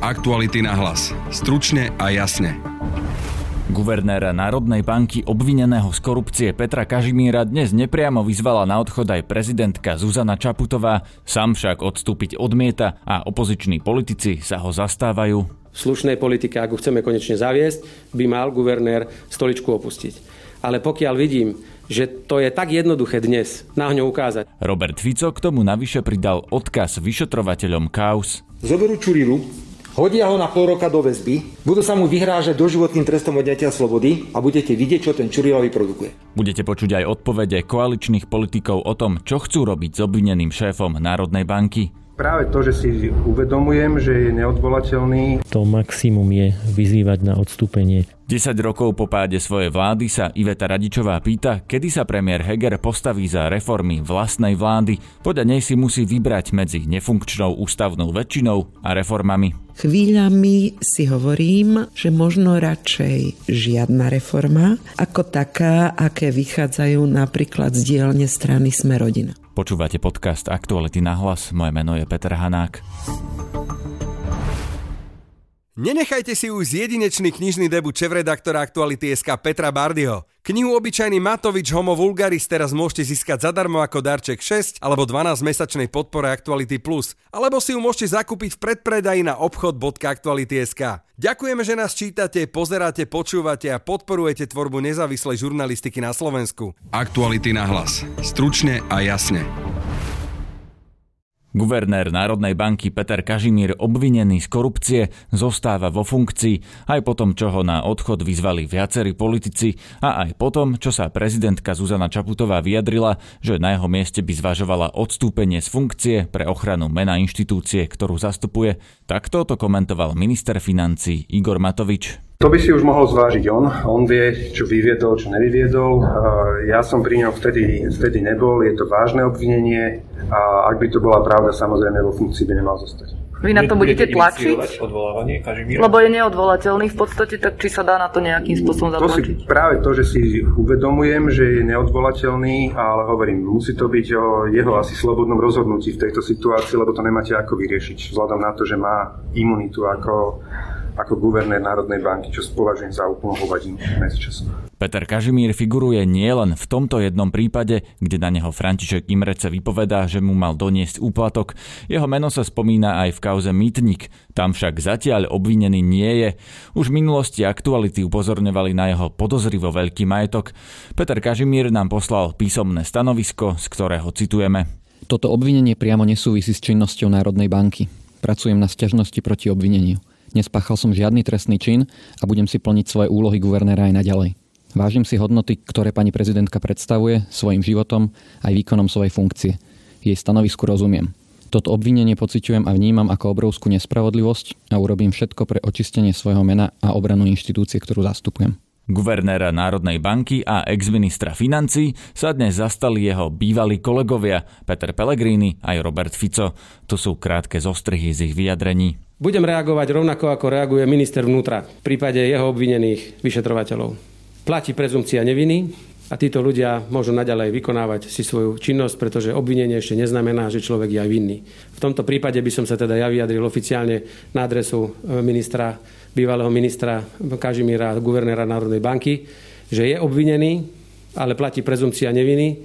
Aktuality na hlas. Stručne a jasne. Guvernéra Národnej banky obvineného z korupcie Petra Kažimíra dnes nepriamo vyzvala na odchod aj prezidentka Zuzana Čaputová, sám však odstúpiť odmieta a opoziční politici sa ho zastávajú. V slušnej politike, ak ho chceme konečne zaviesť, by mal guvernér stoličku opustiť. Ale pokiaľ vidím, že to je tak jednoduché dnes na ňo ukázať. Robert Fico k tomu navyše pridal odkaz vyšetrovateľom kaus. Zoberú Čurilu, Hodia ho na pol roka do väzby, budú sa mu vyhrážať doživotným trestom odňatia slobody a budete vidieť, čo ten Čurila vyprodukuje. Budete počuť aj odpovede koaličných politikov o tom, čo chcú robiť s obvineným šéfom Národnej banky. Práve to, že si uvedomujem, že je neodvolateľný. To maximum je vyzývať na odstúpenie 10 rokov po páde svojej vlády sa Iveta Radičová pýta, kedy sa premiér Heger postaví za reformy vlastnej vlády. Podľa nej si musí vybrať medzi nefunkčnou ústavnou väčšinou a reformami. Chvíľami si hovorím, že možno radšej žiadna reforma, ako taká, aké vychádzajú napríklad z dielne strany Sme rodina. Počúvate podcast Aktuality na hlas. Moje meno je Peter Hanák. Nenechajte si už jedinečný knižný debut šéf-redaktora Aktuality.sk Petra Bardyho. Knihu Obyčajný Matovič Homo Vulgaris teraz môžete získať zadarmo ako darček 6 alebo 12 mesačnej podpore Aktuality Plus. Alebo si ju môžete zakúpiť v predpredaji na obchod.aktuality.sk. Ďakujeme, že nás čítate, pozeráte, počúvate a podporujete tvorbu nezávislej žurnalistiky na Slovensku. Aktuality na hlas. Stručne a jasne. Guvernér Národnej banky Peter Kažimír obvinený z korupcie zostáva vo funkcii aj po tom, čo ho na odchod vyzvali viacerí politici a aj po tom, čo sa prezidentka Zuzana Čaputová vyjadrila, že na jeho mieste by zvažovala odstúpenie z funkcie pre ochranu mena inštitúcie, ktorú zastupuje. Takto to komentoval minister financí Igor Matovič. To by si už mohol zvážiť on. On vie, čo vyviedol, čo nevyviedol. Ja som pri ňom vtedy, vtedy nebol. Je to vážne obvinenie a ak by to bola pravda, samozrejme vo funkcii by nemal zostať. Vy na to budete tlačiť? Lebo je neodvolateľný v podstate, tak či sa dá na to nejakým spôsobom zatlačiť? To si, práve to, že si uvedomujem, že je neodvolateľný, ale hovorím, musí to byť o jeho asi slobodnom rozhodnutí v tejto situácii, lebo to nemáte ako vyriešiť, vzhľadom na to, že má imunitu ako ako guvernér Národnej banky, čo považujem za úplnú hovadinu medzičasom. Peter Kažimír figuruje nielen v tomto jednom prípade, kde na neho František Imrece vypovedá, že mu mal doniesť úplatok. Jeho meno sa spomína aj v kauze Mýtnik. Tam však zatiaľ obvinený nie je. Už v minulosti aktuality upozorňovali na jeho podozrivo veľký majetok. Peter Kažimír nám poslal písomné stanovisko, z ktorého citujeme. Toto obvinenie priamo nesúvisí s činnosťou Národnej banky. Pracujem na sťažnosti proti obvineniu. Nespáchal som žiadny trestný čin a budem si plniť svoje úlohy guvernéra aj naďalej. Vážim si hodnoty, ktoré pani prezidentka predstavuje svojim životom aj výkonom svojej funkcie. Jej stanovisku rozumiem. Toto obvinenie pociťujem a vnímam ako obrovskú nespravodlivosť a urobím všetko pre očistenie svojho mena a obranu inštitúcie, ktorú zastupujem. Guvernéra Národnej banky a ex-ministra financí sa dnes zastali jeho bývalí kolegovia Peter Pellegrini aj Robert Fico. To sú krátke zostrihy z ich vyjadrení. Budem reagovať rovnako, ako reaguje minister vnútra v prípade jeho obvinených vyšetrovateľov. Platí prezumcia neviny a títo ľudia môžu naďalej vykonávať si svoju činnosť, pretože obvinenie ešte neznamená, že človek je aj vinný. V tomto prípade by som sa teda ja vyjadril oficiálne na adresu e, ministra, bývalého ministra Kažimíra, guvernéra Národnej banky, že je obvinený, ale platí prezumcia neviny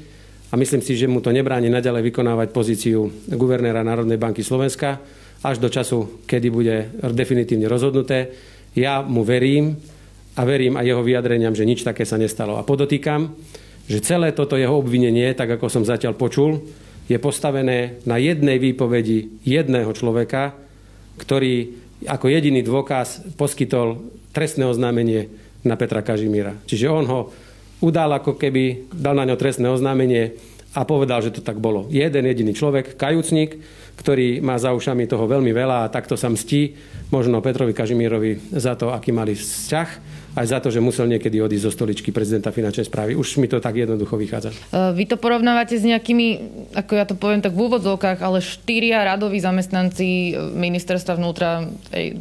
a myslím si, že mu to nebráni naďalej vykonávať pozíciu guvernéra Národnej banky Slovenska až do času, kedy bude definitívne rozhodnuté. Ja mu verím a verím aj jeho vyjadreniam, že nič také sa nestalo. A podotýkam, že celé toto jeho obvinenie, tak ako som zatiaľ počul, je postavené na jednej výpovedi jedného človeka, ktorý ako jediný dôkaz poskytol trestné oznámenie na Petra Kažimíra. Čiže on ho udal ako keby, dal na ňo trestné oznámenie a povedal, že to tak bolo. Jeden jediný človek, kajúcnik, ktorý má za ušami toho veľmi veľa a takto sa mstí možno Petrovi Kažimírovi za to, aký mali vzťah aj za to, že musel niekedy odísť zo stoličky prezidenta finančnej správy. Už mi to tak jednoducho vychádza. E, vy to porovnávate s nejakými, ako ja to poviem tak v úvodzovkách, ale štyria radoví zamestnanci ministerstva vnútra,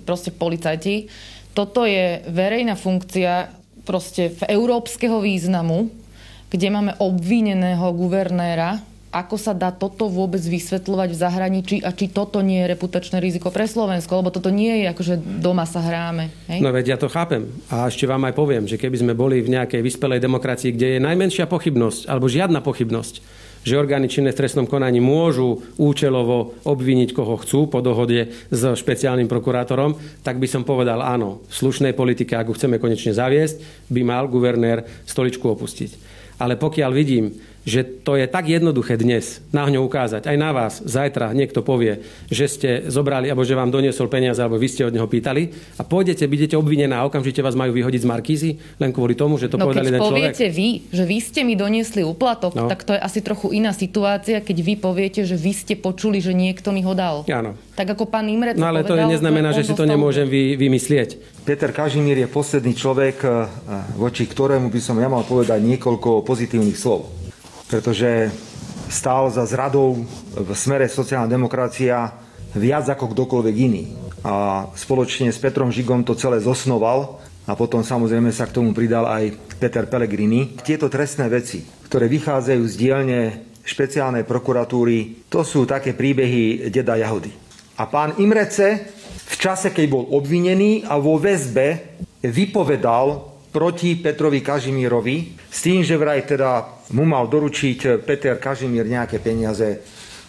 proste policajti. Toto je verejná funkcia proste v európskeho významu, kde máme obvineného guvernéra ako sa dá toto vôbec vysvetľovať v zahraničí a či toto nie je reputačné riziko pre Slovensko, lebo toto nie je ako, že doma sa hráme. Hej? No veď ja to chápem. A ešte vám aj poviem, že keby sme boli v nejakej vyspelej demokracii, kde je najmenšia pochybnosť, alebo žiadna pochybnosť, že orgány činné v trestnom konaní môžu účelovo obviniť, koho chcú po dohode s špeciálnym prokurátorom, tak by som povedal áno, v slušnej politike, ak ho chceme konečne zaviesť, by mal guvernér stoličku opustiť. Ale pokiaľ vidím, že to je tak jednoduché dnes na ňo ukázať, aj na vás, zajtra niekto povie, že ste zobrali, alebo že vám doniesol peniaze, alebo vy ste od neho pýtali a pôjdete, budete obvinená a okamžite vás majú vyhodiť z Markízy, len kvôli tomu, že to no, povedali ten človek. poviete vy, že vy ste mi doniesli úplatok, no. tak to je asi trochu iná situácia, keď vy poviete, že vy ste počuli, že niekto mi ho dal. Áno. Tak ako pán Imrec No ale povedal, to neznamená, že si to nemôžem vy, vymyslieť. Peter Kažimír je posledný človek, eh, voči ktorému by som ja mal povedať niekoľko pozitívnych slov pretože stál za zradou v smere sociálna demokracia viac ako kdokoľvek iný. A spoločne s Petrom Žigom to celé zosnoval a potom samozrejme sa k tomu pridal aj Peter Pellegrini. Tieto trestné veci, ktoré vychádzajú z dielne špeciálnej prokuratúry, to sú také príbehy deda Jahody. A pán Imrece v čase, keď bol obvinený a vo väzbe vypovedal proti Petrovi Kažimírovi s tým, že vraj teda mu mal doručiť Peter Kažimír nejaké peniaze,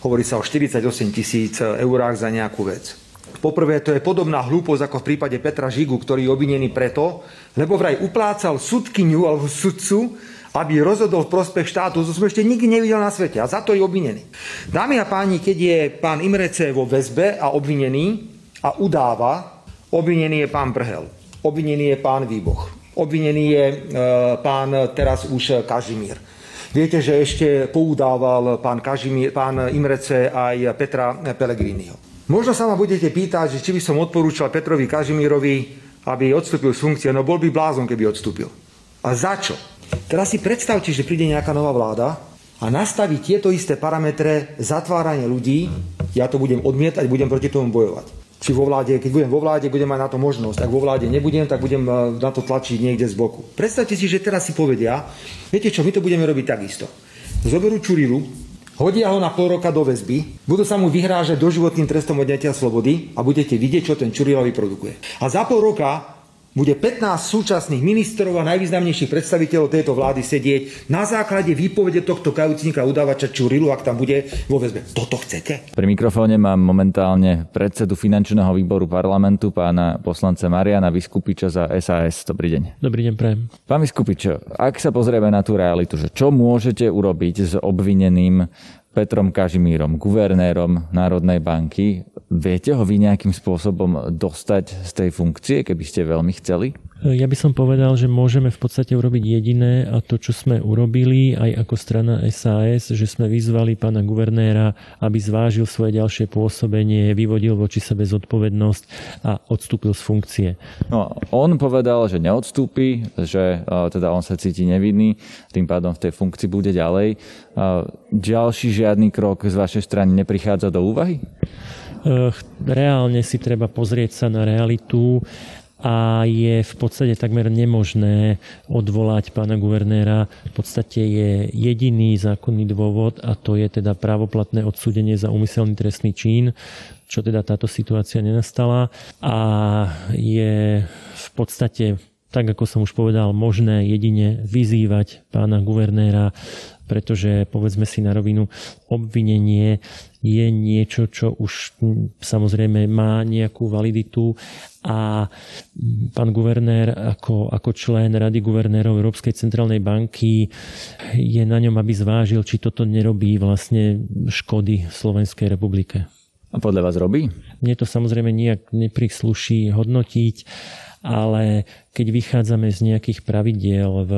hovorí sa o 48 tisíc eurách za nejakú vec. Poprvé, to je podobná hlúposť ako v prípade Petra Žigu, ktorý je obvinený preto, lebo vraj uplácal sudkyňu alebo sudcu, aby rozhodol v prospech štátu. To som ešte nikdy nevidel na svete a za to je obvinený. Dámy a páni, keď je pán Imrece vo väzbe a obvinený a udáva, obvinený je pán Brhel, obvinený je pán Výboch, Obvinený je e, pán teraz už Kažimír. Viete, že ešte poudával pán, Kažimír, pán Imrece aj Petra Pellegriniho. Možno sa ma budete pýtať, že či by som odporúčal Petrovi Kažimírovi, aby odstúpil z funkcie. No bol by blázon, keby odstúpil. A za čo? Teraz si predstavte, že príde nejaká nová vláda a nastaví tieto isté parametre zatvárania ľudí. Ja to budem odmietať, budem proti tomu bojovať či vo vláde, keď budem vo vláde, budem mať na to možnosť. Ak vo vláde nebudem, tak budem eh, na to tlačiť niekde z boku. Predstavte si, že teraz si povedia, viete čo, my to budeme robiť takisto. Zoberú Čurilu, hodia ho na pol roka do väzby, budú sa mu vyhrážať doživotným trestom odňatia slobody a budete vidieť, čo ten Čurila vyprodukuje. A za pol roka bude 15 súčasných ministrov a najvýznamnejších predstaviteľov tejto vlády sedieť na základe výpovede tohto kajúcnika udávača Čurilu, ak tam bude vo väzbe. Toto chcete? Pri mikrofóne mám momentálne predsedu finančného výboru parlamentu, pána poslanca Mariana Vyskupiča za SAS. Dobrý deň. Dobrý deň, prajem. Pán Vyskupič, ak sa pozrieme na tú realitu, že čo môžete urobiť s obvineným Petrom Kažimírom, guvernérom Národnej banky. Viete ho vy nejakým spôsobom dostať z tej funkcie, keby ste veľmi chceli? Ja by som povedal, že môžeme v podstate urobiť jediné a to, čo sme urobili aj ako strana SAS, že sme vyzvali pána guvernéra, aby zvážil svoje ďalšie pôsobenie, vyvodil voči sebe zodpovednosť a odstúpil z funkcie. No, on povedal, že neodstúpi, že teda on sa cíti nevinný, tým pádom v tej funkcii bude ďalej. Ďalší žiadny krok z vašej strany neprichádza do úvahy? Reálne si treba pozrieť sa na realitu a je v podstate takmer nemožné odvolať pána guvernéra. V podstate je jediný zákonný dôvod a to je teda právoplatné odsúdenie za úmyselný trestný čin, čo teda táto situácia nenastala a je v podstate tak ako som už povedal, možné jedine vyzývať pána guvernéra, pretože povedzme si na rovinu, obvinenie je niečo, čo už samozrejme má nejakú validitu a pán guvernér ako, ako člen Rady guvernérov Európskej centrálnej banky je na ňom, aby zvážil, či toto nerobí vlastne škody Slovenskej republike. A podľa vás robí? Mne to samozrejme nejak neprisluší hodnotiť ale keď vychádzame z nejakých pravidiel v,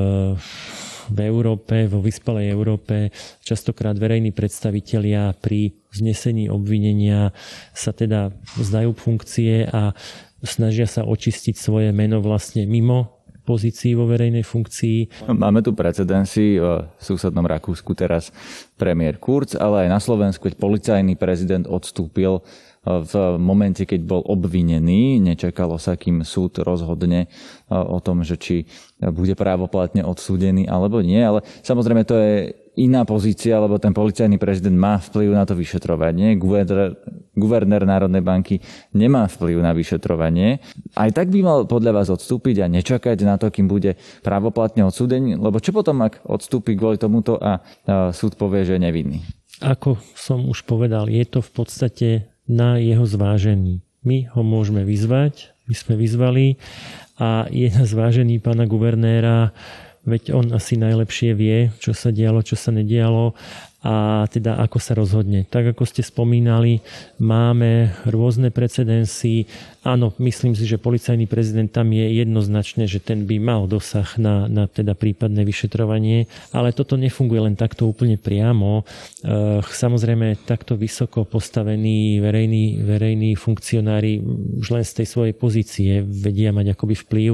v Európe, vo vyspalej Európe, častokrát verejní predstavitelia pri znesení obvinenia sa teda vzdajú funkcie a snažia sa očistiť svoje meno vlastne mimo pozícií vo verejnej funkcii. Máme tu precedensy v susednom Rakúsku teraz premiér Kurz, ale aj na Slovensku, keď policajný prezident odstúpil v momente, keď bol obvinený. Nečakalo sa, kým súd rozhodne o tom, že či bude právoplatne odsúdený alebo nie. Ale samozrejme to je iná pozícia, lebo ten policajný prezident má vplyv na to vyšetrovanie, guvernér, guvernér Národnej banky nemá vplyv na vyšetrovanie. Aj tak by mal podľa vás odstúpiť a nečakať na to, kým bude právoplatne odsúdený, lebo čo potom, ak odstúpi kvôli tomuto a súd povie, že je nevinný? Ako som už povedal, je to v podstate na jeho zvážení. My ho môžeme vyzvať, my sme vyzvali a je na zvážení pána guvernéra, veď on asi najlepšie vie, čo sa dialo, čo sa nedialo a teda ako sa rozhodne. Tak ako ste spomínali, máme rôzne precedensy. Áno, myslím si, že policajný prezident tam je jednoznačne, že ten by mal dosah na, na teda prípadné vyšetrovanie, ale toto nefunguje len takto úplne priamo. Eh, samozrejme, takto vysoko postavení verejní, verejní funkcionári už len z tej svojej pozície vedia mať akoby vplyv.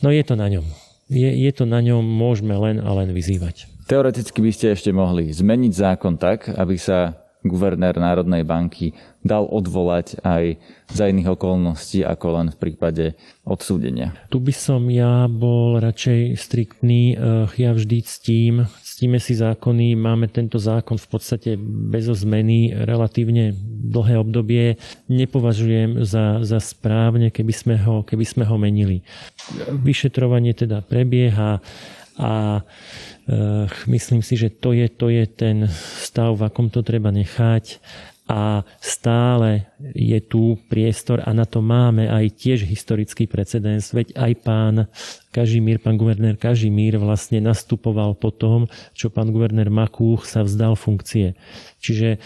No je to na ňom. Je, je to na ňom, môžeme len a len vyzývať. Teoreticky by ste ešte mohli zmeniť zákon tak, aby sa guvernér Národnej banky dal odvolať aj za iných okolností ako len v prípade odsúdenia. Tu by som ja bol radšej striktný. Eh, ja vždy ctím, ctíme si zákony, máme tento zákon v podstate bez zmeny relatívne dlhé obdobie. Nepovažujem za, za správne, keby sme, ho, keby sme ho menili. Vyšetrovanie teda prebieha a myslím si, že to je, to je ten stav, v akom to treba nechať a stále je tu priestor a na to máme aj tiež historický precedens, veď aj pán Kažimír, pán guvernér Kažimír vlastne nastupoval po tom, čo pán guvernér Makúch sa vzdal funkcie. Čiže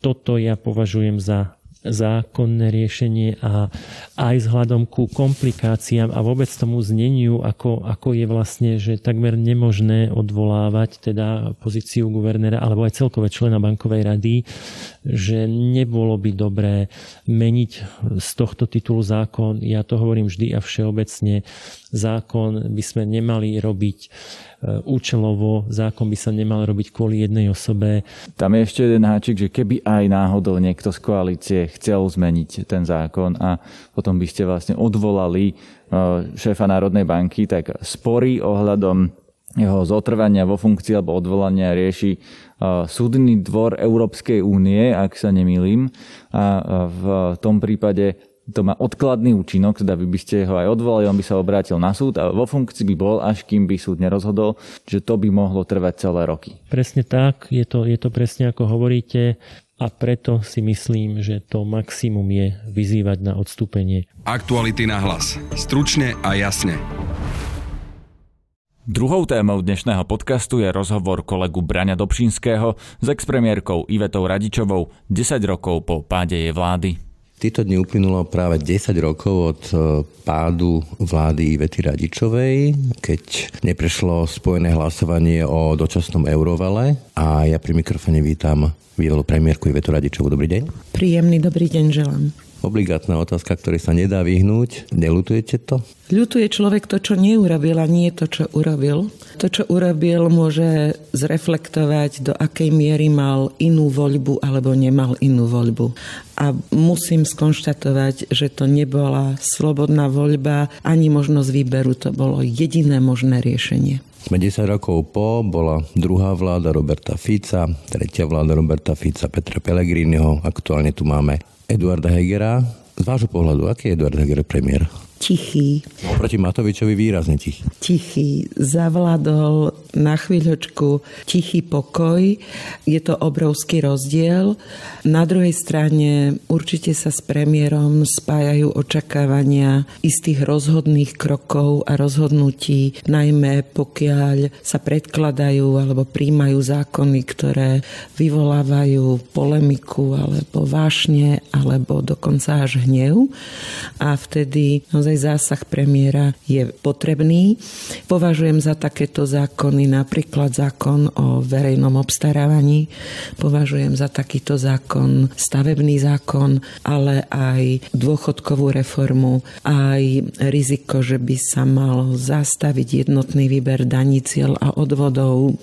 toto ja považujem za zákonné riešenie a aj vzhľadom ku komplikáciám a vôbec tomu zneniu, ako, ako je vlastne, že takmer nemožné odvolávať teda pozíciu guvernéra alebo aj celkové člena bankovej rady, že nebolo by dobré meniť z tohto titulu zákon. Ja to hovorím vždy a všeobecne. Zákon by sme nemali robiť e, účelovo, zákon by sa nemal robiť kvôli jednej osobe. Tam je ešte jeden háčik, že keby aj náhodou niekto z koalície chcel zmeniť ten zákon a potom by ste vlastne odvolali e, šéfa Národnej banky, tak spory ohľadom jeho zotrvania vo funkcii alebo odvolania rieši súdny dvor Európskej únie, ak sa nemýlim. A v tom prípade to má odkladný účinok, teda vy by ste ho aj odvolali, on by sa obrátil na súd a vo funkcii by bol, až kým by súd nerozhodol, že to by mohlo trvať celé roky. Presne tak, je to, je to presne ako hovoríte a preto si myslím, že to maximum je vyzývať na odstúpenie. Aktuality na hlas. Stručne a jasne. Druhou témou dnešného podcastu je rozhovor kolegu Braňa Dobšinského s expremiérkou Ivetou Radičovou 10 rokov po páde jej vlády. Týto dni uplynulo práve 10 rokov od e, pádu vlády Ivety Radičovej, keď neprešlo spojené hlasovanie o dočasnom eurovale a ja pri mikrofone vítam bývalú premiérku Ivetu Radičovú. Dobrý deň. Príjemný dobrý deň želám. Obligátna otázka, ktorej sa nedá vyhnúť. Nelutujete to? Ľutuje človek to, čo neurobil a nie to, čo urobil. To, čo urobil, môže zreflektovať, do akej miery mal inú voľbu alebo nemal inú voľbu. A musím skonštatovať, že to nebola slobodná voľba ani možnosť výberu. To bolo jediné možné riešenie. Sme 10 rokov po, bola druhá vláda Roberta Fica, tretia vláda Roberta Fica, Petra Pellegriniho, aktuálne tu máme Eduarda Hegera. Z vášho pohľadu, aký je Eduard Heger premiér? Tichý. Oproti Matovičovi výrazne tichý. Tichý. Zavládol na chvíľočku tichý pokoj. Je to obrovský rozdiel. Na druhej strane určite sa s premiérom spájajú očakávania istých rozhodných krokov a rozhodnutí, najmä pokiaľ sa predkladajú alebo príjmajú zákony, ktoré vyvolávajú polemiku alebo vášne alebo dokonca až hnev. A vtedy no, naozaj zásah premiéra je potrebný. Považujem za takéto zákony napríklad zákon o verejnom obstarávaní, považujem za takýto zákon stavebný zákon, ale aj dôchodkovú reformu, aj riziko, že by sa mal zastaviť jednotný výber daní, cieľ a odvodov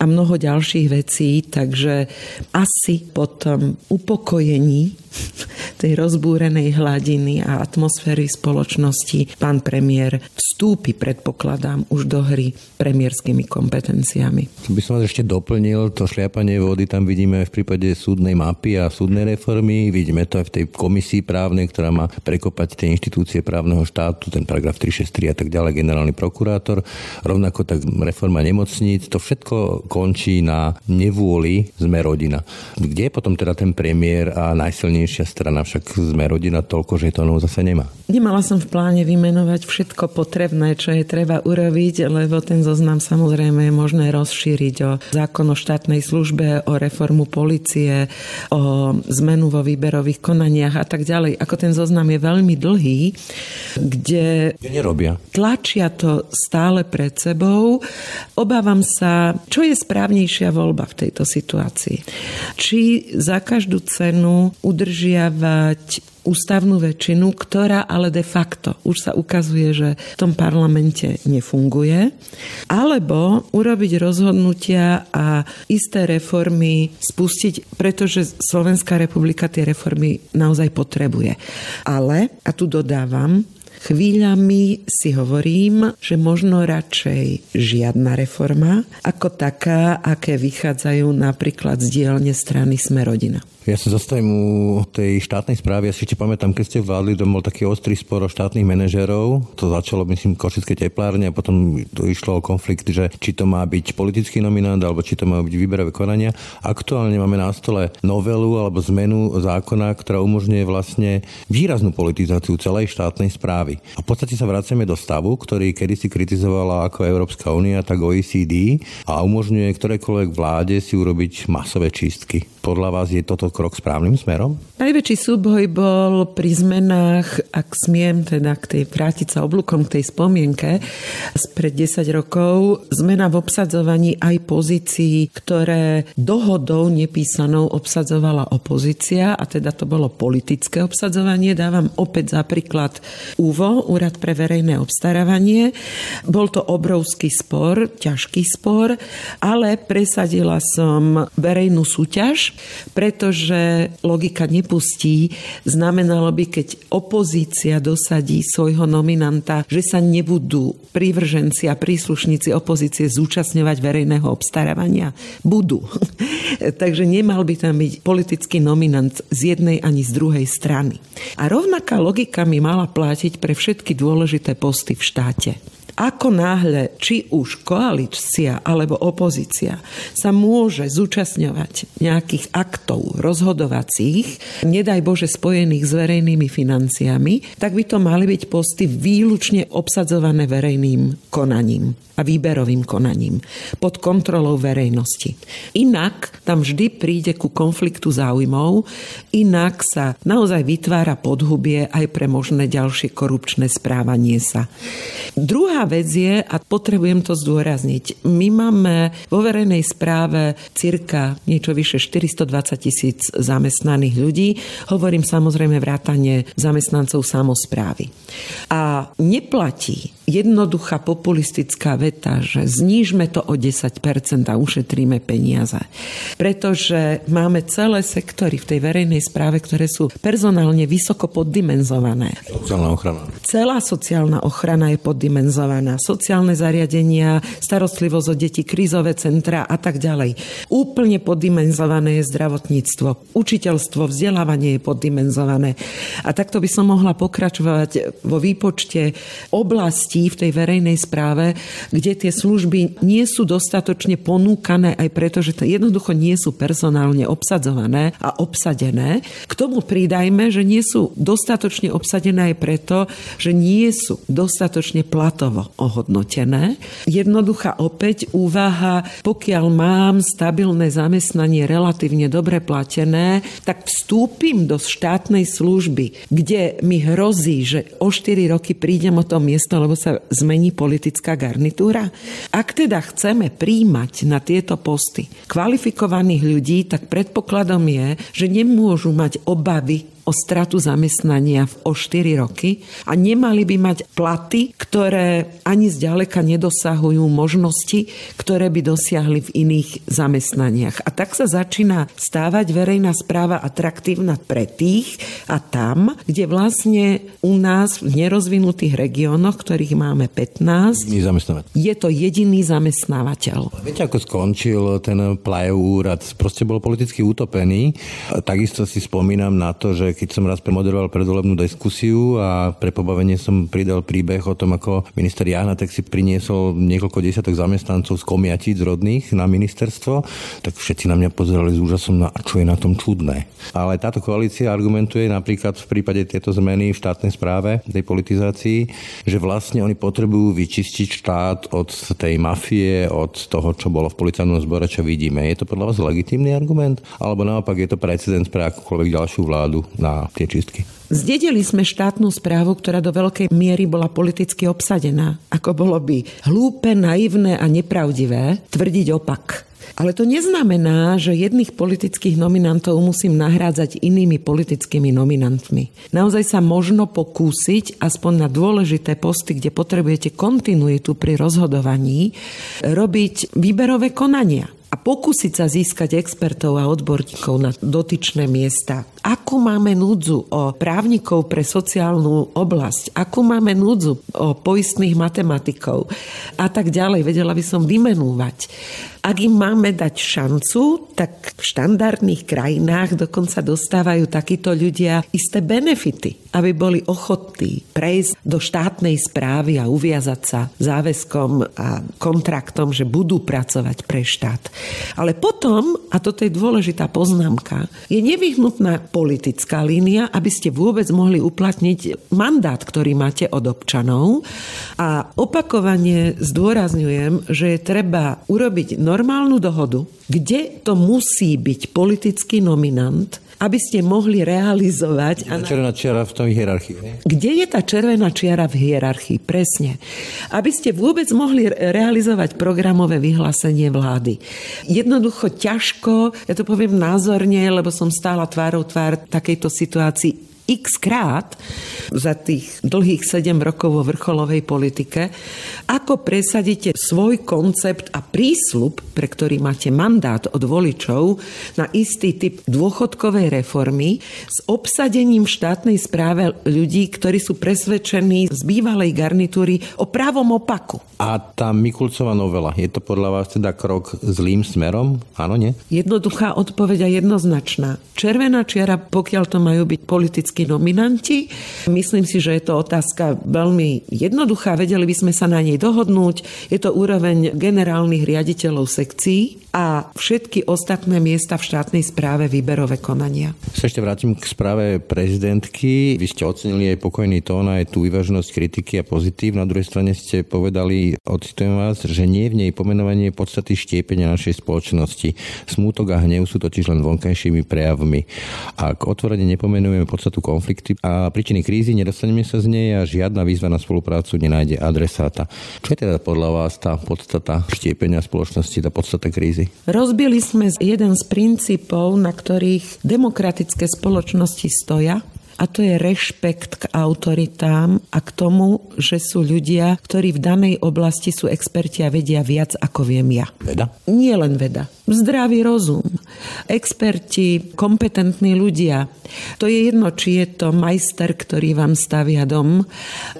a mnoho ďalších vecí, takže asi po tom upokojení tej rozbúrenej hladiny a atmosféry spoločnosti pán premiér vstúpi, predpokladám, už do hry premiérskými kompetenciami. By som vás ešte doplnil, to šliapanie vody tam vidíme v prípade súdnej mapy a súdnej reformy, vidíme to aj v tej komisii právnej, ktorá má prekopať tie inštitúcie právneho štátu, ten paragraf 363 a tak ďalej, generálny prokurátor, rovnako tak reforma nemocníc, to všetko končí na nevôli sme rodina. Kde je potom teda ten premiér a najsilnejšia strana však sme rodina toľko, že to zase nemá. Nemala som v pláne vymenovať všetko potrebné, čo je treba urobiť, lebo ten zoznam samozrejme je možné rozšíriť o zákon o štátnej službe, o reformu policie, o zmenu vo výberových konaniach a tak ďalej. Ako ten zoznam je veľmi dlhý, kde nerobia. tlačia to stále pred sebou. Obávam sa, čo je správnejšia voľba v tejto situácii. Či za každú cenu udržiavať ústavnú väčšinu, ktorá ale de facto už sa ukazuje, že v tom parlamente nefunguje, alebo urobiť rozhodnutia a isté reformy spustiť, pretože Slovenská republika tie reformy naozaj potrebuje. Ale, a tu dodávam, Chvíľami si hovorím, že možno radšej žiadna reforma, ako taká, aké vychádzajú napríklad z dielne strany Sme rodina. Ja sa zastavím u tej štátnej správy. Ja si ešte pamätám, keď ste vládli, to bol taký ostrý spor o štátnych manažérov. To začalo, myslím, Košické teplárne a potom to išlo o konflikt, že či to má byť politický nominant alebo či to má byť výberové konania. Aktuálne máme na stole novelu alebo zmenu zákona, ktorá umožňuje vlastne výraznú politizáciu celej štátnej správy. A v podstate sa vraciame do stavu, ktorý kedysi kritizovala ako Európska únia, tak OECD a umožňuje ktorékoľvek vláde si urobiť masové čistky. Podľa vás je toto krok správnym smerom? Najväčší súboj bol pri zmenách, ak smiem teda k tej vrátiť sa oblúkom k tej spomienke, spred 10 rokov, zmena v obsadzovaní aj pozícií, ktoré dohodou nepísanou obsadzovala opozícia, a teda to bolo politické obsadzovanie. Dávam opäť za príklad úvo, Úrad pre verejné obstarávanie. Bol to obrovský spor, ťažký spor, ale presadila som verejnú súťaž, pretože logika nepustí. Znamenalo by, keď opozícia dosadí svojho nominanta, že sa nebudú prívrženci a príslušníci opozície zúčastňovať verejného obstarávania. Budú. Takže nemal by tam byť politický nominant z jednej ani z druhej strany. A rovnaká logika mi mala platiť pre všetky dôležité posty v štáte. Ako náhle, či už koalícia alebo opozícia sa môže zúčastňovať nejakých aktov rozhodovacích, nedaj Bože spojených s verejnými financiami, tak by to mali byť posty výlučne obsadzované verejným konaním a výberovým konaním pod kontrolou verejnosti. Inak tam vždy príde ku konfliktu záujmov, inak sa naozaj vytvára podhubie aj pre možné ďalšie korupčné správanie sa. Druhá vec je, a potrebujem to zdôrazniť, my máme vo verejnej správe cirka niečo vyše 420 tisíc zamestnaných ľudí. Hovorím samozrejme vrátane zamestnancov samozprávy. A neplatí jednoduchá populistická veta, že znížme to o 10% a ušetríme peniaze. Pretože máme celé sektory v tej verejnej správe, ktoré sú personálne vysoko poddimenzované. Sociálna ochrana. Celá sociálna ochrana je poddimenzovaná. Sociálne zariadenia, starostlivosť o deti, krízové centra a tak ďalej. Úplne poddimenzované je zdravotníctvo. Učiteľstvo, vzdelávanie je poddimenzované. A takto by som mohla pokračovať vo výpočte oblasti oblastí v tej verejnej správe, kde tie služby nie sú dostatočne ponúkané aj preto, že jednoducho nie sú personálne obsadzované a obsadené. K tomu pridajme, že nie sú dostatočne obsadené aj preto, že nie sú dostatočne platovo ohodnotené. Jednoduchá opäť úvaha, pokiaľ mám stabilné zamestnanie relatívne dobre platené, tak vstúpim do štátnej služby, kde mi hrozí, že o 4 roky prídem o to miesto, lebo sa sa zmení politická garnitúra? Ak teda chceme príjmať na tieto posty kvalifikovaných ľudí, tak predpokladom je, že nemôžu mať obavy o stratu zamestnania o 4 roky a nemali by mať platy, ktoré ani zďaleka nedosahujú možnosti, ktoré by dosiahli v iných zamestnaniach. A tak sa začína stávať verejná správa atraktívna pre tých a tam, kde vlastne u nás v nerozvinutých regiónoch, ktorých máme 15, je to jediný zamestnávateľ. Viete, ako skončil ten plajov úrad? Proste bol politicky utopený. Takisto si spomínam na to, že keď som raz premoderoval predvolebnú diskusiu a pre pobavenie som pridal príbeh o tom, ako minister Jana tak si priniesol niekoľko desiatok zamestnancov z komiatíc rodných na ministerstvo, tak všetci na mňa pozerali s úžasom na čo je na tom čudné. Ale táto koalícia argumentuje napríklad v prípade tieto zmeny v štátnej správe, tej politizácii, že vlastne oni potrebujú vyčistiť štát od tej mafie, od toho, čo bolo v policajnom zbore, čo vidíme. Je to podľa vás legitímny argument? Alebo naopak je to precedens pre akúkoľvek ďalšiu vládu na tie čistky? Zdedili sme štátnu správu, ktorá do veľkej miery bola politicky obsadená. Ako bolo by hlúpe, naivné a nepravdivé tvrdiť opak. Ale to neznamená, že jedných politických nominantov musím nahrádzať inými politickými nominantmi. Naozaj sa možno pokúsiť aspoň na dôležité posty, kde potrebujete kontinuitu pri rozhodovaní, robiť výberové konania pokúsiť sa získať expertov a odborníkov na dotyčné miesta. Akú máme núdzu o právnikov pre sociálnu oblasť, akú máme núdzu o poistných matematikov a tak ďalej. Vedela by som vymenúvať. Ak im máme dať šancu, tak v štandardných krajinách dokonca dostávajú takíto ľudia isté benefity, aby boli ochotní prejsť do štátnej správy a uviazať sa záväzkom a kontraktom, že budú pracovať pre štát. Ale potom, a toto je dôležitá poznámka, je nevyhnutná politická línia, aby ste vôbec mohli uplatniť mandát, ktorý máte od občanov. A opakovane zdôrazňujem, že je treba urobiť normálnu dohodu, kde to musí byť politický nominant, aby ste mohli realizovať... Červená čiara v tom hierarchii. Kde je tá červená čiara v hierarchii? Presne. Aby ste vôbec mohli realizovať programové vyhlásenie vlády. Jednoducho ťažko, ja to poviem názorne, lebo som stála tvárou tvár takejto situácii x krát za tých dlhých 7 rokov vo vrcholovej politike, ako presadíte svoj koncept a prísľub, pre ktorý máte mandát od voličov na istý typ dôchodkovej reformy s obsadením štátnej správe ľudí, ktorí sú presvedčení z bývalej garnitúry o právom opaku. A tá Mikulcová novela, je to podľa vás teda krok zlým smerom? Áno, nie? Jednoduchá odpoveď a jednoznačná. Červená čiara, pokiaľ to majú byť politické politickí nominanti. Myslím si, že je to otázka veľmi jednoduchá, vedeli by sme sa na nej dohodnúť. Je to úroveň generálnych riaditeľov sekcií a všetky ostatné miesta v štátnej správe výberové konania. Sa ešte vrátim k správe prezidentky. Vy ste ocenili aj pokojný tón, aj tú vyváženosť kritiky a pozitív. Na druhej strane ste povedali, ocitujem vás, že nie v nej pomenovanie podstaty štiepenia našej spoločnosti. Smútok a hnev sú totiž len vonkajšími prejavmi. Ak otvorene nepomenujeme podstatu konflikty a príčiny krízy, nedostaneme sa z nej a žiadna výzva na spoluprácu nenájde adresáta. Čo je teda podľa vás tá podstata štiepenia spoločnosti, tá podstata krízy? Rozbili sme jeden z princípov, na ktorých demokratické spoločnosti stoja a to je rešpekt k autoritám a k tomu, že sú ľudia, ktorí v danej oblasti sú experti a vedia viac, ako viem ja. Veda? Nie len veda. Zdravý rozum. Experti, kompetentní ľudia. To je jedno, či je to majster, ktorý vám stavia dom,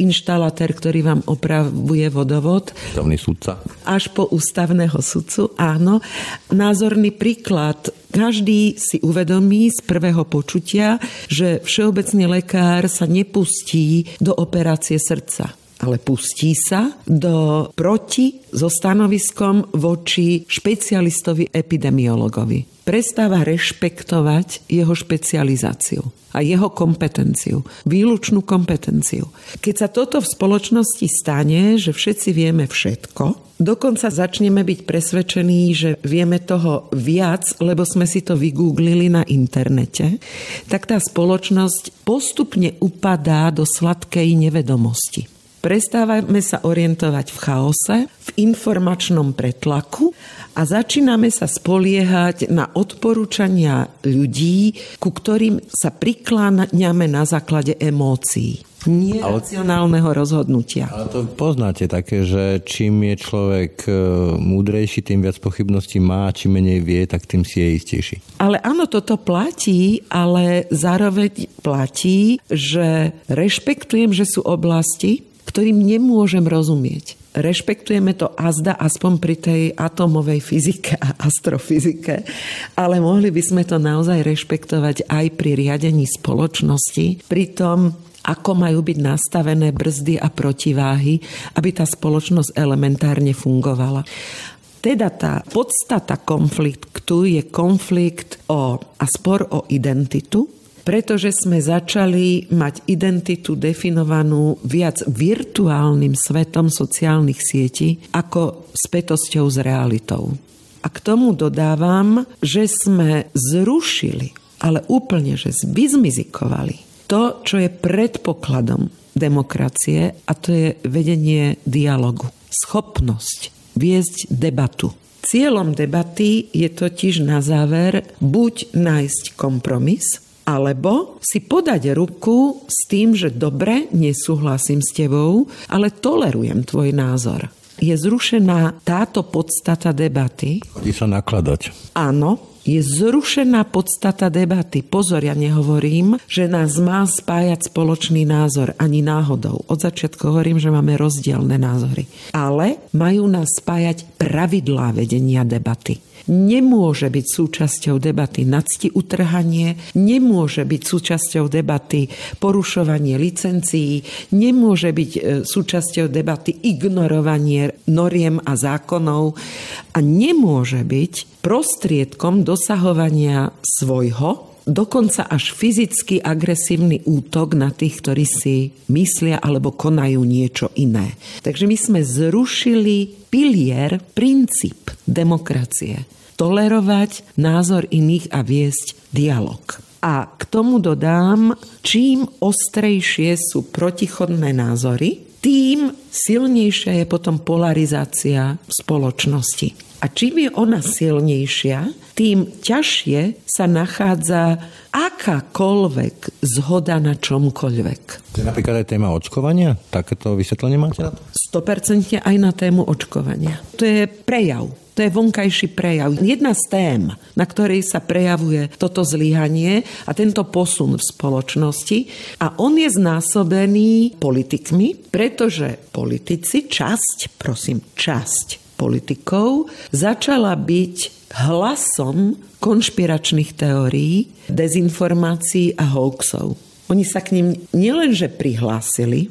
inštalatér, ktorý vám opravuje vodovod. Ústavný sudca. Až po ústavného sudcu, áno. Názorný príklad každý si uvedomí z prvého počutia, že všeobecný lekár sa nepustí do operácie srdca ale pustí sa do proti so stanoviskom voči špecialistovi epidemiologovi. Prestáva rešpektovať jeho špecializáciu a jeho kompetenciu, výlučnú kompetenciu. Keď sa toto v spoločnosti stane, že všetci vieme všetko, dokonca začneme byť presvedčení, že vieme toho viac, lebo sme si to vygooglili na internete, tak tá spoločnosť postupne upadá do sladkej nevedomosti. Prestávame sa orientovať v chaose, v informačnom pretlaku a začíname sa spoliehať na odporúčania ľudí, ku ktorým sa prikláňame na základe emócií nie racionálneho rozhodnutia. Ale to poznáte také, že čím je človek e, múdrejší, tým viac pochybností má, čím menej vie, tak tým si je istejší. Ale áno, toto platí, ale zároveň platí, že rešpektujem, že sú oblasti, ktorým nemôžem rozumieť rešpektujeme to azda aspoň pri tej atomovej fyzike a astrofyzike, ale mohli by sme to naozaj rešpektovať aj pri riadení spoločnosti, pri tom, ako majú byť nastavené brzdy a protiváhy, aby tá spoločnosť elementárne fungovala. Teda tá podstata konfliktu je konflikt o, a spor o identitu, pretože sme začali mať identitu definovanú viac virtuálnym svetom sociálnych sietí ako spätosťou s realitou. A k tomu dodávam, že sme zrušili, ale úplne, že zbizmizikovali to, čo je predpokladom demokracie a to je vedenie dialogu. Schopnosť viesť debatu. Cieľom debaty je totiž na záver buď nájsť kompromis, alebo si podať ruku s tým, že dobre, nesúhlasím s tebou, ale tolerujem tvoj názor. Je zrušená táto podstata debaty. Chodí sa nakladať. Áno, je zrušená podstata debaty. Pozor, ja nehovorím, že nás má spájať spoločný názor, ani náhodou. Od začiatku hovorím, že máme rozdielne názory. Ale majú nás spájať pravidlá vedenia debaty nemôže byť súčasťou debaty nadsti utrhanie, nemôže byť súčasťou debaty porušovanie licencií, nemôže byť e, súčasťou debaty ignorovanie noriem a zákonov a nemôže byť prostriedkom dosahovania svojho, dokonca až fyzicky agresívny útok na tých, ktorí si myslia alebo konajú niečo iné. Takže my sme zrušili pilier, princíp demokracie tolerovať názor iných a viesť dialog. A k tomu dodám, čím ostrejšie sú protichodné názory, tým silnejšia je potom polarizácia spoločnosti. A čím je ona silnejšia, tým ťažšie sa nachádza akákoľvek zhoda na čomkoľvek. To je napríklad aj téma očkovania? Takéto vysvetlenie máte na to? 100% aj na tému očkovania. To je prejav to je vonkajší prejav. Jedna z tém, na ktorej sa prejavuje toto zlyhanie a tento posun v spoločnosti. A on je znásobený politikmi, pretože politici, časť, prosím, časť politikov začala byť hlasom konšpiračných teórií, dezinformácií a hoaxov. Oni sa k ním nielenže prihlásili,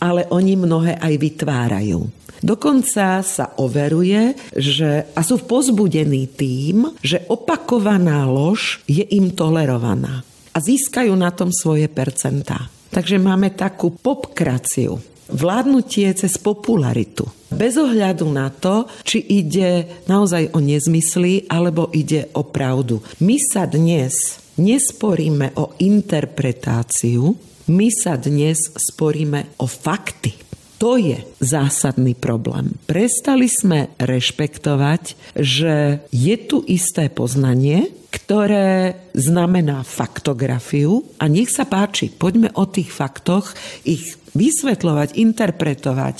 ale oni mnohé aj vytvárajú. Dokonca sa overuje, že a sú pozbudení tým, že opakovaná lož je im tolerovaná a získajú na tom svoje percentá. Takže máme takú popkraciu. Vládnutie cez popularitu. Bez ohľadu na to, či ide naozaj o nezmysly alebo ide o pravdu. My sa dnes nesporíme o interpretáciu, my sa dnes sporíme o fakty. To je zásadný problém. Prestali sme rešpektovať, že je tu isté poznanie, ktoré znamená faktografiu a nech sa páči, poďme o tých faktoch, ich vysvetľovať, interpretovať,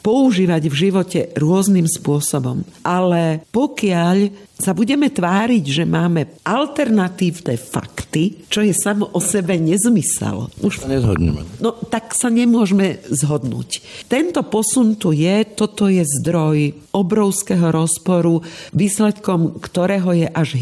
používať v živote rôznym spôsobom. Ale pokiaľ sa budeme tváriť, že máme alternatívne fakty, čo je samo o sebe nezmysel. Už sa nezhodneme. No tak sa nemôžeme zhodnúť. Tento posun tu je, toto je zdroj obrovského rozporu, výsledkom ktorého je až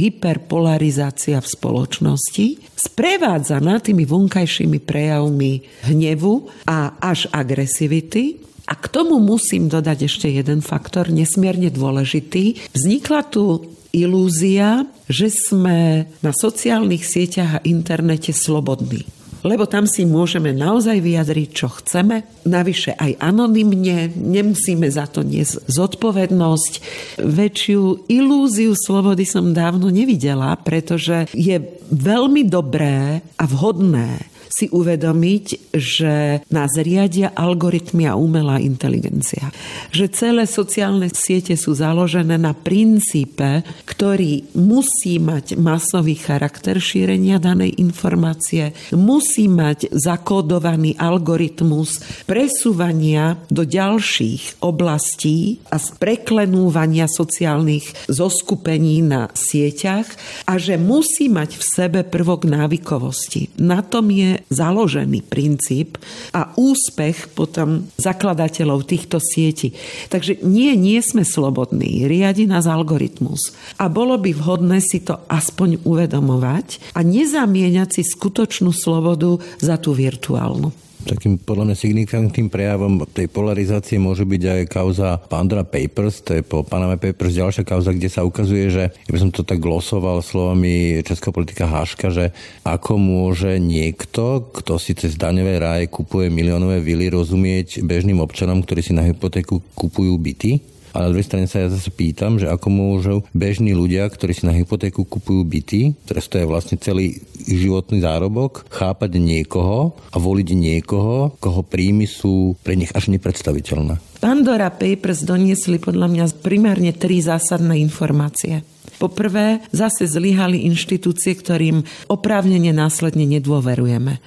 hyperpolarizácia v spoločnosti, sprevádzaná tými vonkajšími prejavmi hnevu a až agresivity, a k tomu musím dodať ešte jeden faktor, nesmierne dôležitý. Vznikla tu ilúzia, že sme na sociálnych sieťach a internete slobodní lebo tam si môžeme naozaj vyjadriť, čo chceme. Navyše aj anonymne, nemusíme za to niesť zodpovednosť. Väčšiu ilúziu slobody som dávno nevidela, pretože je veľmi dobré a vhodné si uvedomiť, že nás riadia algoritmy a umelá inteligencia. Že celé sociálne siete sú založené na princípe, ktorý musí mať masový charakter šírenia danej informácie, musí mať zakódovaný algoritmus presúvania do ďalších oblastí a preklenúvania sociálnych zoskupení na sieťach a že musí mať v sebe prvok návykovosti. Na tom je založený princíp a úspech potom zakladateľov týchto sietí. Takže nie, nie sme slobodní. Riadi nás algoritmus. A bolo by vhodné si to aspoň uvedomovať a nezamieňať si skutočnú slobodu za tú virtuálnu. Takým podľa mňa signifikantným prejavom tej polarizácie môže byť aj kauza Pandora Papers, to je po Panama Papers ďalšia kauza, kde sa ukazuje, že ja by som to tak glosoval slovami českého politika Haška, že ako môže niekto, kto si cez daňové ráje kupuje miliónové vily, rozumieť bežným občanom, ktorí si na hypotéku kupujú byty, ale na druhej strane sa ja zase pýtam, že ako môžu bežní ľudia, ktorí si na hypotéku kupujú byty, ktoré stojí vlastne celý životný zárobok, chápať niekoho a voliť niekoho, koho príjmy sú pre nich až nepredstaviteľné. Pandora Papers doniesli podľa mňa primárne tri zásadné informácie. Poprvé, zase zlyhali inštitúcie, ktorým oprávnene následne nedôverujeme.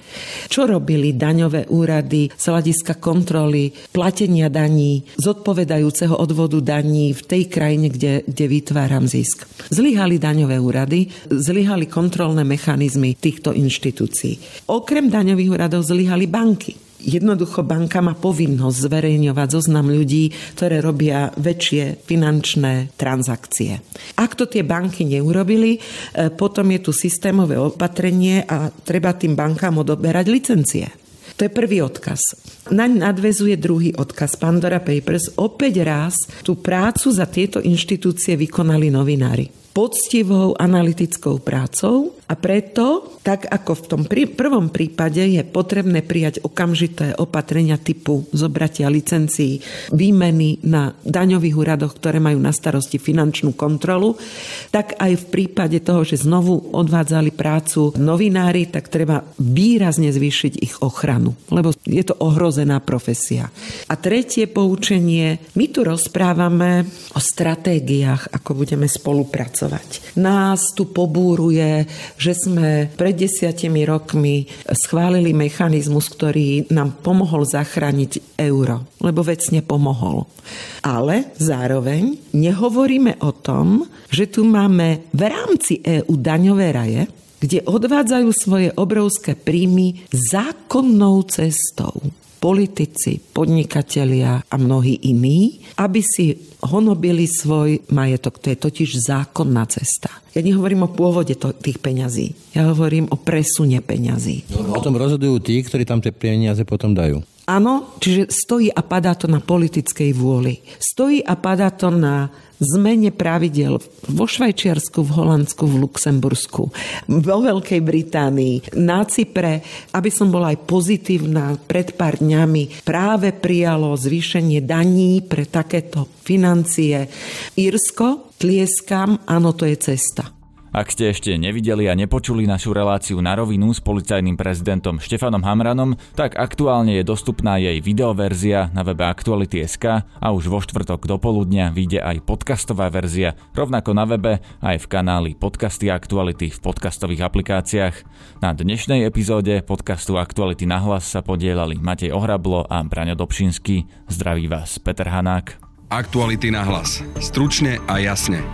Čo robili daňové úrady z hľadiska kontroly, platenia daní, zodpovedajúceho odvodu daní v tej krajine, kde, kde vytváram zisk? Zlyhali daňové úrady, zlyhali kontrolné mechanizmy týchto inštitúcií. Okrem daňových úradov zlyhali banky. Jednoducho banka má povinnosť zverejňovať zoznam ľudí, ktoré robia väčšie finančné transakcie. Ak to tie banky neurobili, e, potom je tu systémové opatrenie a treba tým bankám odoberať licencie. To je prvý odkaz. Naň nadvezuje druhý odkaz Pandora Papers. Opäť raz tú prácu za tieto inštitúcie vykonali novinári poctivou analytickou prácou a preto, tak ako v tom prvom prípade, je potrebné prijať okamžité opatrenia typu zobratia licencií, výmeny na daňových úradoch, ktoré majú na starosti finančnú kontrolu, tak aj v prípade toho, že znovu odvádzali prácu novinári, tak treba výrazne zvýšiť ich ochranu, lebo je to ohrozená profesia. A tretie poučenie, my tu rozprávame o stratégiách, ako budeme spolupracovať pracovať. Nás tu pobúruje, že sme pred desiatimi rokmi schválili mechanizmus, ktorý nám pomohol zachrániť euro, lebo vecne pomohol. Ale zároveň nehovoríme o tom, že tu máme v rámci EU daňové raje, kde odvádzajú svoje obrovské príjmy zákonnou cestou politici, podnikatelia a mnohí iní, aby si honobili svoj majetok. To je totiž zákonná cesta. Ja nehovorím o pôvode to, tých peňazí. Ja hovorím o presune peňazí. O tom rozhodujú tí, ktorí tam tie peniaze potom dajú. Áno, čiže stojí a padá to na politickej vôli. Stojí a padá to na zmene pravidel vo Švajčiarsku, v Holandsku, v Luxembursku, vo Veľkej Británii, na Cypre, aby som bola aj pozitívna, pred pár dňami práve prijalo zvýšenie daní pre takéto financie. Írsko, tlieskam, áno, to je cesta. Ak ste ešte nevideli a nepočuli našu reláciu na rovinu s policajným prezidentom Štefanom Hamranom, tak aktuálne je dostupná jej videoverzia na webe Aktuality.sk a už vo štvrtok do poludnia vyjde aj podcastová verzia, rovnako na webe aj v kanáli Podcasty Aktuality v podcastových aplikáciách. Na dnešnej epizóde podcastu Aktuality na hlas sa podielali Matej Ohrablo a Braňo Dobšinský. Zdraví vás Peter Hanák. Aktuality na hlas. Stručne a jasne.